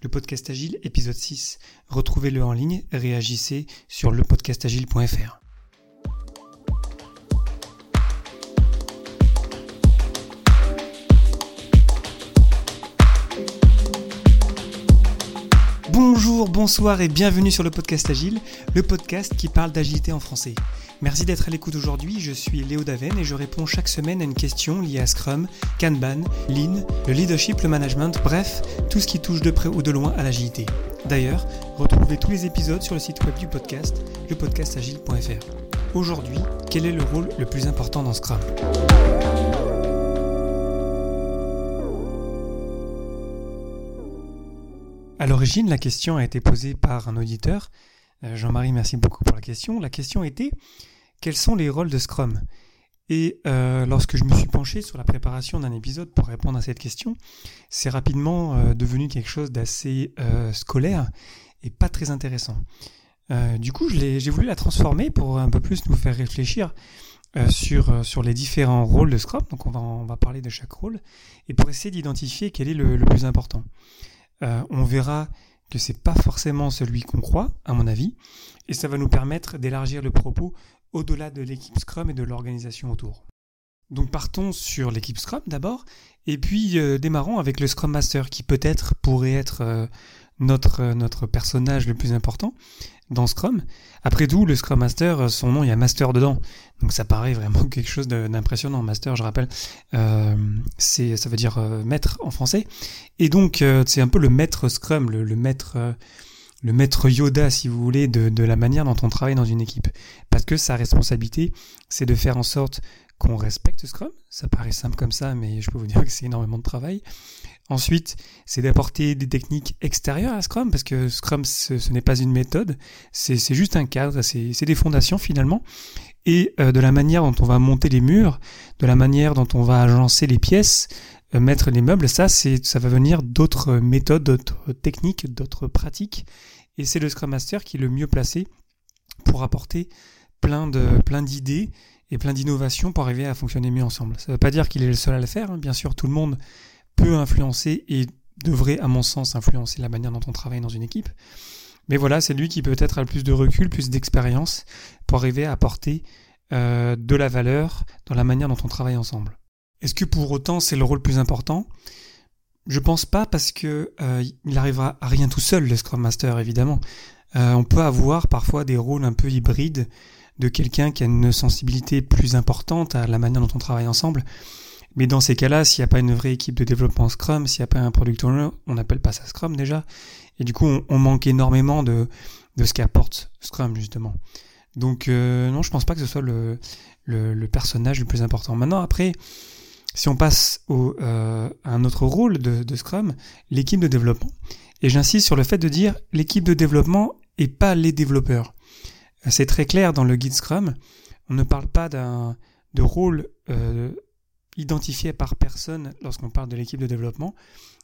Le podcast Agile, épisode 6. Retrouvez-le en ligne, réagissez sur lepodcastagile.fr. bonsoir et bienvenue sur le podcast Agile, le podcast qui parle d'agilité en français. Merci d'être à l'écoute aujourd'hui, je suis Léo Daven et je réponds chaque semaine à une question liée à Scrum, Kanban, Lean, le leadership, le management, bref, tout ce qui touche de près ou de loin à l'agilité. D'ailleurs, retrouvez tous les épisodes sur le site web du podcast, lepodcastagile.fr. Aujourd'hui, quel est le rôle le plus important dans Scrum? À l'origine, la question a été posée par un auditeur. Euh, Jean-Marie, merci beaucoup pour la question. La question était quels sont les rôles de Scrum? Et euh, lorsque je me suis penché sur la préparation d'un épisode pour répondre à cette question, c'est rapidement euh, devenu quelque chose d'assez scolaire et pas très intéressant. du coup, j'ai voulu la transformer pour un peu plus nous faire réfléchir sur, les différents rôles de Scrum. Donc on va, parler de chaque rôle et pour essayer d'identifier quel est le plus important. On verra que c'est pas forcément celui qu'on croit, à mon avis, et ça va nous permettre d'élargir le propos au-delà de l'équipe Scrum et de l'organisation autour. Donc partons sur l'équipe Scrum d'abord, et puis euh, démarrons avec le Scrum Master qui peut-être pourrait être euh, notre, euh, notre personnage le plus important dans Scrum. Après tout, le Scrum Master, son nom, il y a Master dedans. Donc ça paraît vraiment quelque chose d'impressionnant. Master, je rappelle, c'est ça veut dire maître en français. Et donc c'est un peu le maître Scrum, le, le maître le maître Yoda, si vous voulez, de, de, la manière dont on travaille dans une équipe. Parce que sa responsabilité, c'est de faire en sorte qu'on respecte Scrum. Ça paraît simple comme ça, mais je peux vous dire que c'est énormément de travail. Ensuite, c'est d'apporter des techniques extérieures à Scrum, parce que Scrum, ce, n'est pas une méthode, c'est juste un cadre, c'est des fondations finalement. Et euh, de la manière dont on va monter les murs, de la manière dont on va agencer les pièces, mettre les meubles, ça, c'est, ça va venir d'autres méthodes, d'autres techniques, d'autres pratiques. Et c'est le Scrum Master qui est le mieux placé pour apporter plein de, plein d'idées et plein d'innovations pour arriver à fonctionner mieux ensemble. Ça ne veut pas dire qu'il est le seul à le faire. Hein. Bien sûr, tout le monde peut influencer et devrait, à mon sens, influencer la manière dont on travaille dans une équipe. Mais voilà, c'est lui qui peut-être a le plus de recul, plus d'expérience pour arriver à apporter euh, de la valeur dans la manière dont on travaille ensemble. Est-ce que pour autant c'est le rôle plus important? Je pense pas parce que euh, il arrivera à rien tout seul le Scrum Master évidemment. Euh, on peut avoir parfois des rôles un peu hybrides de quelqu'un qui a une sensibilité plus importante à la manière dont on travaille ensemble. Mais dans ces cas-là, s'il n'y a pas une vraie équipe de développement Scrum, s'il n'y a pas un product owner, on n'appelle pas ça Scrum déjà. Et du coup, on, manque énormément de, de ce qu'apporte Scrum justement. Donc euh, non, je pense pas que ce soit le, personnage le plus important. Maintenant, après, si on passe au, euh, à un autre rôle de, Scrum, l'équipe de développement. Et j'insiste sur le fait de dire l'équipe de développement et pas les développeurs. C'est très clair dans le guide Scrum. On ne parle pas d'un de rôle euh, identifié par personne lorsqu'on parle de l'équipe de développement.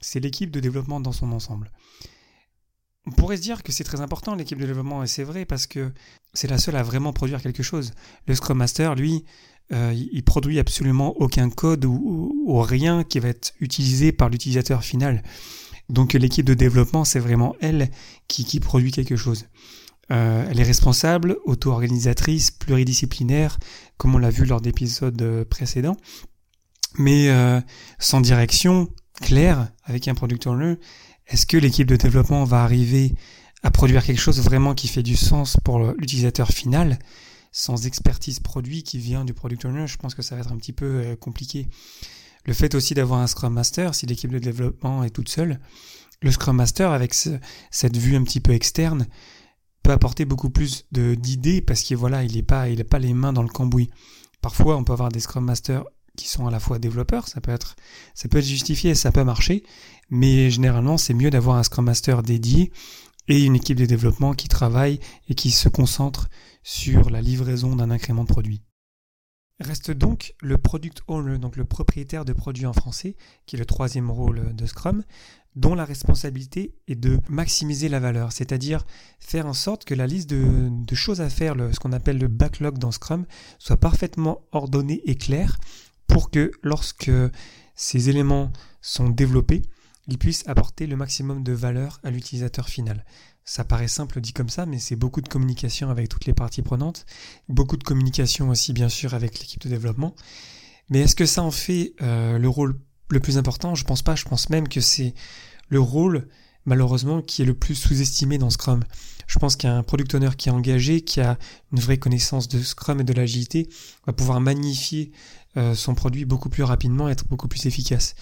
C'est l'équipe de développement dans son ensemble. On pourrait se dire que c'est très important l'équipe de développement et c'est vrai parce que c'est la seule à vraiment produire quelque chose. Le Scrum Master, lui, euh, il produit absolument aucun code ou, rien qui va être utilisé par l'utilisateur final. Donc l'équipe de développement, c'est vraiment elle qui, produit quelque chose. Euh, elle est responsable, auto-organisatrice, pluridisciplinaire, comme on l'a vu lors d'épisodes précédents. Mais euh, sans direction claire, avec un product owner, est-ce que l'équipe de développement va arriver à produire quelque chose vraiment qui fait du sens pour l'utilisateur final? Sans expertise produit qui vient du product owner, je pense que ça va être un petit peu euh, compliqué. Le fait aussi d'avoir un Scrum Master, si l'équipe de développement est toute seule, le Scrum Master, avec cette vue un petit peu externe, peut apporter beaucoup plus d'idées parce qu'il voilà, il pas, pas les mains dans le cambouis. Parfois, on peut avoir des Scrum Masters qui sont à la fois développeurs, ça peut être, ça peut être justifié, ça peut marcher, mais généralement, c'est mieux d'avoir un Scrum Master dédié et une équipe de développement qui travaille et qui se concentre sur la livraison d'un incrément de produit. Reste donc le product owner, donc le propriétaire de produit en français, qui est le troisième rôle de Scrum, dont la responsabilité est de maximiser la valeur, c'est-à-dire faire en sorte que la liste de, choses à faire, ce qu'on appelle le backlog dans Scrum, soit parfaitement ordonnée et claire pour que lorsque ces éléments sont développés, il puisse apporter le maximum de valeur à l'utilisateur final. Ça paraît simple dit comme ça, mais c'est beaucoup de communication avec toutes les parties prenantes, beaucoup de communication aussi bien sûr avec l'équipe de développement. Mais est-ce que ça en fait euh, le rôle le plus important? Je pense pas, je pense même que c'est le rôle malheureusement qui est le plus sous-estimé dans Scrum. Je pense qu'un product owner qui est engagé, qui a une vraie connaissance de Scrum et de l'agilité, va pouvoir magnifier euh, son produit beaucoup plus rapidement, être beaucoup plus efficace.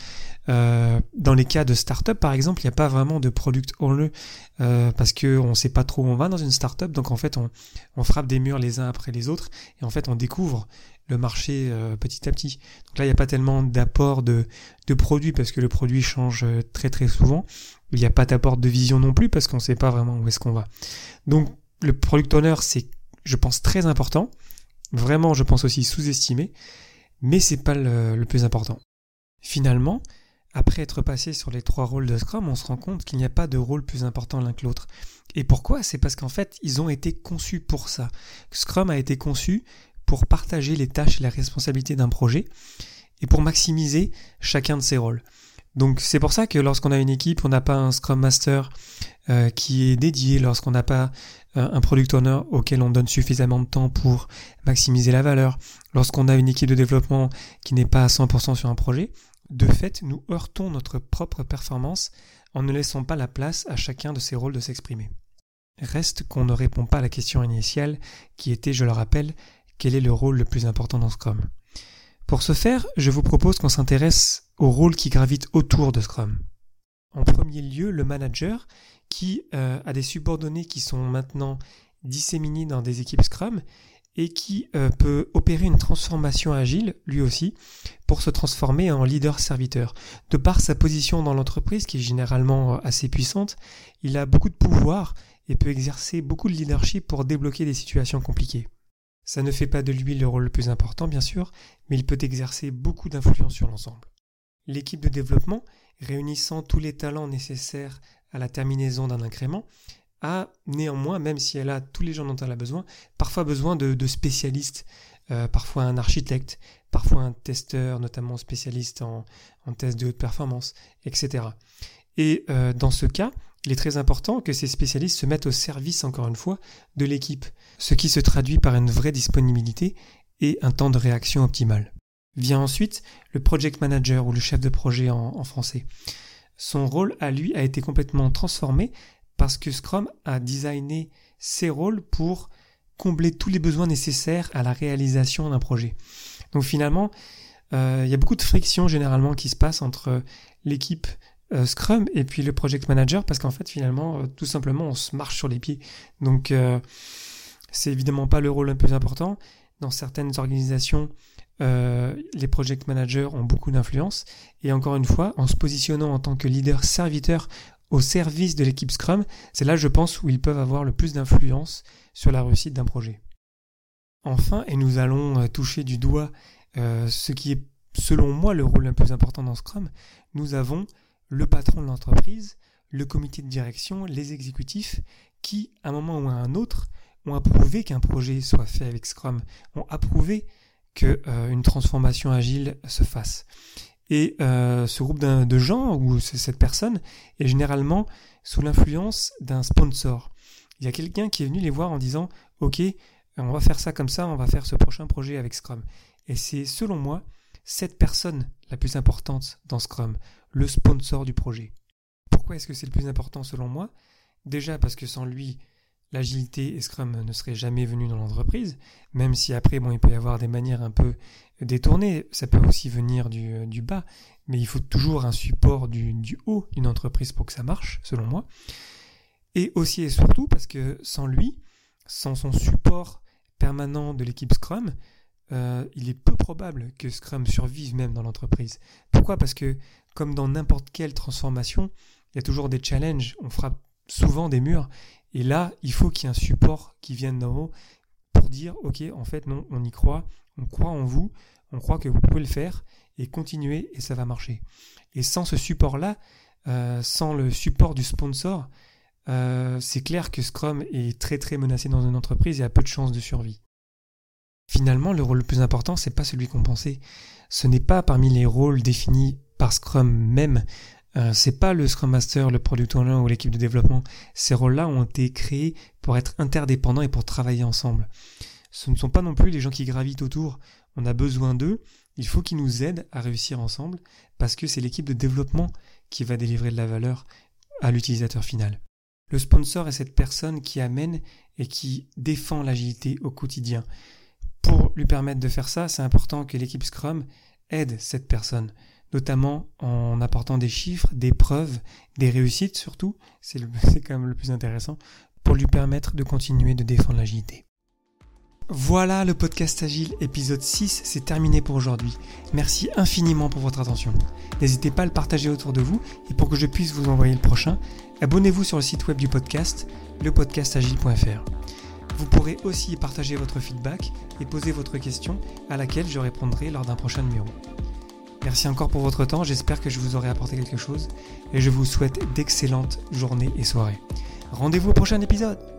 Euh, dans les cas de start-up, par exemple, il n'y a pas vraiment de product owner euh, parce que on ne sait pas trop où on va dans une start-up. Donc en fait, on, on, frappe des murs les uns après les autres et en fait, on découvre le marché euh, petit à petit. Donc là, il n'y a pas tellement d'apport de, de produits parce que le produit change euh, très très souvent. Il n'y a pas d'apport de vision non plus parce qu'on ne sait pas vraiment où est-ce qu'on va. Donc le product owner, c'est, je pense, très important. Vraiment, je pense aussi sous-estimé, mais c'est pas le, plus important. Finalement, après être passé sur les trois rôles de Scrum, on se rend compte qu'il n'y a pas de rôle plus important l'un que l'autre. Et pourquoi? C'est parce qu'en fait, ils ont été conçus pour ça. Scrum a été conçu pour partager les tâches et les responsabilités d'un projet et pour maximiser chacun de ses rôles. Donc c'est pour ça que lorsqu'on a une équipe, on n'a pas un Scrum Master euh, qui est dédié, lorsqu'on n'a pas euh, un Product Owner auquel on donne suffisamment de temps pour maximiser la valeur, lorsqu'on a une équipe de développement qui n'est pas à 100% sur un projet, de fait, nous heurtons notre propre performance en ne laissant pas la place à chacun de ces rôles de s'exprimer. Reste qu'on ne répond pas à la question initiale qui était, je le rappelle, quel est le rôle le plus important dans Scrum? Pour ce faire, je vous propose qu'on s'intéresse au rôle qui gravite autour de Scrum. En premier lieu, le manager, qui euh, a des subordonnés qui sont maintenant disséminés dans des équipes Scrum et qui euh, peut opérer une transformation agile, lui aussi, pour se transformer en leader-serviteur. De par sa position dans l'entreprise, qui est généralement euh, assez puissante, il a beaucoup de pouvoir et peut exercer beaucoup de leadership pour débloquer des situations compliquées. Ça ne fait pas de lui le rôle le plus important, bien sûr, mais il peut exercer beaucoup d'influence sur l'ensemble. L'équipe de développement, réunissant tous les talents nécessaires à la terminaison d'un incrément, a néanmoins, même si elle a tous les gens dont elle a besoin, parfois besoin de, spécialistes, euh, parfois un architecte, parfois un testeur, notamment spécialiste en, en test de haute performance, etc. Et euh, dans ce cas, il est très important que ces spécialistes se mettent au service, encore une fois, de l'équipe, ce qui se traduit par une vraie disponibilité et un temps de réaction optimal. Vient ensuite le project manager ou le chef de projet en, français. Son rôle à lui a été complètement transformé parce que Scrum a designé ses rôles pour combler tous les besoins nécessaires à la réalisation d'un projet. Donc finalement, euh, il y a beaucoup de friction généralement qui se passe entre l'équipe euh, Scrum et puis le project manager parce qu'en fait finalement euh, tout simplement on se marche sur les pieds. Donc euh, c'est évidemment pas le rôle le plus important. Dans certaines organisations, les project managers ont beaucoup d'influence et encore une fois, en se positionnant en tant que leader serviteur au service de l'équipe Scrum, c'est là je pense où ils peuvent avoir le plus d'influence sur la réussite d'un projet. Enfin, et nous allons toucher du doigt ce qui est selon moi le rôle le plus important dans Scrum, nous avons le patron de l'entreprise, le comité de direction, les exécutifs, qui, à un moment ou à un autre, ont approuvé qu'un projet soit fait avec Scrum, ont approuvé qu'une euh, transformation agile se fasse. Et euh, ce groupe de gens, ou cette personne, est généralement sous l'influence d'un sponsor. Il y a quelqu'un qui est venu les voir en disant, OK, on va faire ça comme ça, on va faire ce prochain projet avec Scrum. Et c'est, selon moi, cette personne la plus importante dans Scrum, le sponsor du projet. Pourquoi est-ce que c'est le plus important selon moi? Déjà parce que sans lui, l'agilité et Scrum ne seraient jamais venus dans l'entreprise, même si après, bon, il peut y avoir des manières un peu détournées, ça peut aussi venir du, du bas, mais il faut toujours un support du, du haut d'une entreprise pour que ça marche, selon moi. Et aussi et surtout parce que sans lui, sans son support permanent de l'équipe Scrum, euh, il est peu probable que Scrum survive même dans l'entreprise. Pourquoi? Parce que, comme dans n'importe quelle transformation, il y a toujours des challenges, on frappe souvent des murs, et là, il faut qu'il y ait un support qui vienne d'en haut pour dire, ok, en fait, non, on y croit, on croit en vous, on croit que vous pouvez le faire, et continuer, et ça va marcher. Et sans ce support-là, euh, sans le support du sponsor, euh, c'est clair que Scrum est très très menacé dans une entreprise. Et a peu de chances de survie. Finalement, le rôle le plus important, c'est pas celui qu'on pensait. Ce n'est pas parmi les rôles définis par Scrum même Euh, c'est pas le Scrum Master, le Product Owner ou l'équipe de développement. Ces rôles-là ont été créés pour être interdépendants et pour travailler ensemble. Ce ne sont pas non plus les gens qui gravitent autour. On a besoin d'eux. Il faut qu'ils nous aident à réussir ensemble parce que c'est l'équipe de développement qui va délivrer de la valeur à l'utilisateur final. Le sponsor est cette personne qui amène et qui défend l'agilité au quotidien. Pour lui permettre de faire ça, c'est important que l'équipe Scrum aide cette personne, notamment en apportant des chiffres, des preuves, des réussites surtout, c'est quand même le plus intéressant, pour lui permettre de continuer de défendre l'agilité. Voilà le podcast Agile épisode 6, c'est terminé pour aujourd'hui. Merci infiniment pour votre attention. N'hésitez pas à le partager autour de vous et pour que je puisse vous envoyer le prochain, abonnez-vous sur le site web du podcast, lepodcastagile.fr. Vous pourrez aussi partager votre feedback et poser votre question à laquelle je répondrai lors d'un prochain numéro. Merci encore pour votre temps, j'espère que je vous aurai apporté quelque chose et je vous souhaite d'excellentes journées et soirées. Rendez-vous au prochain épisode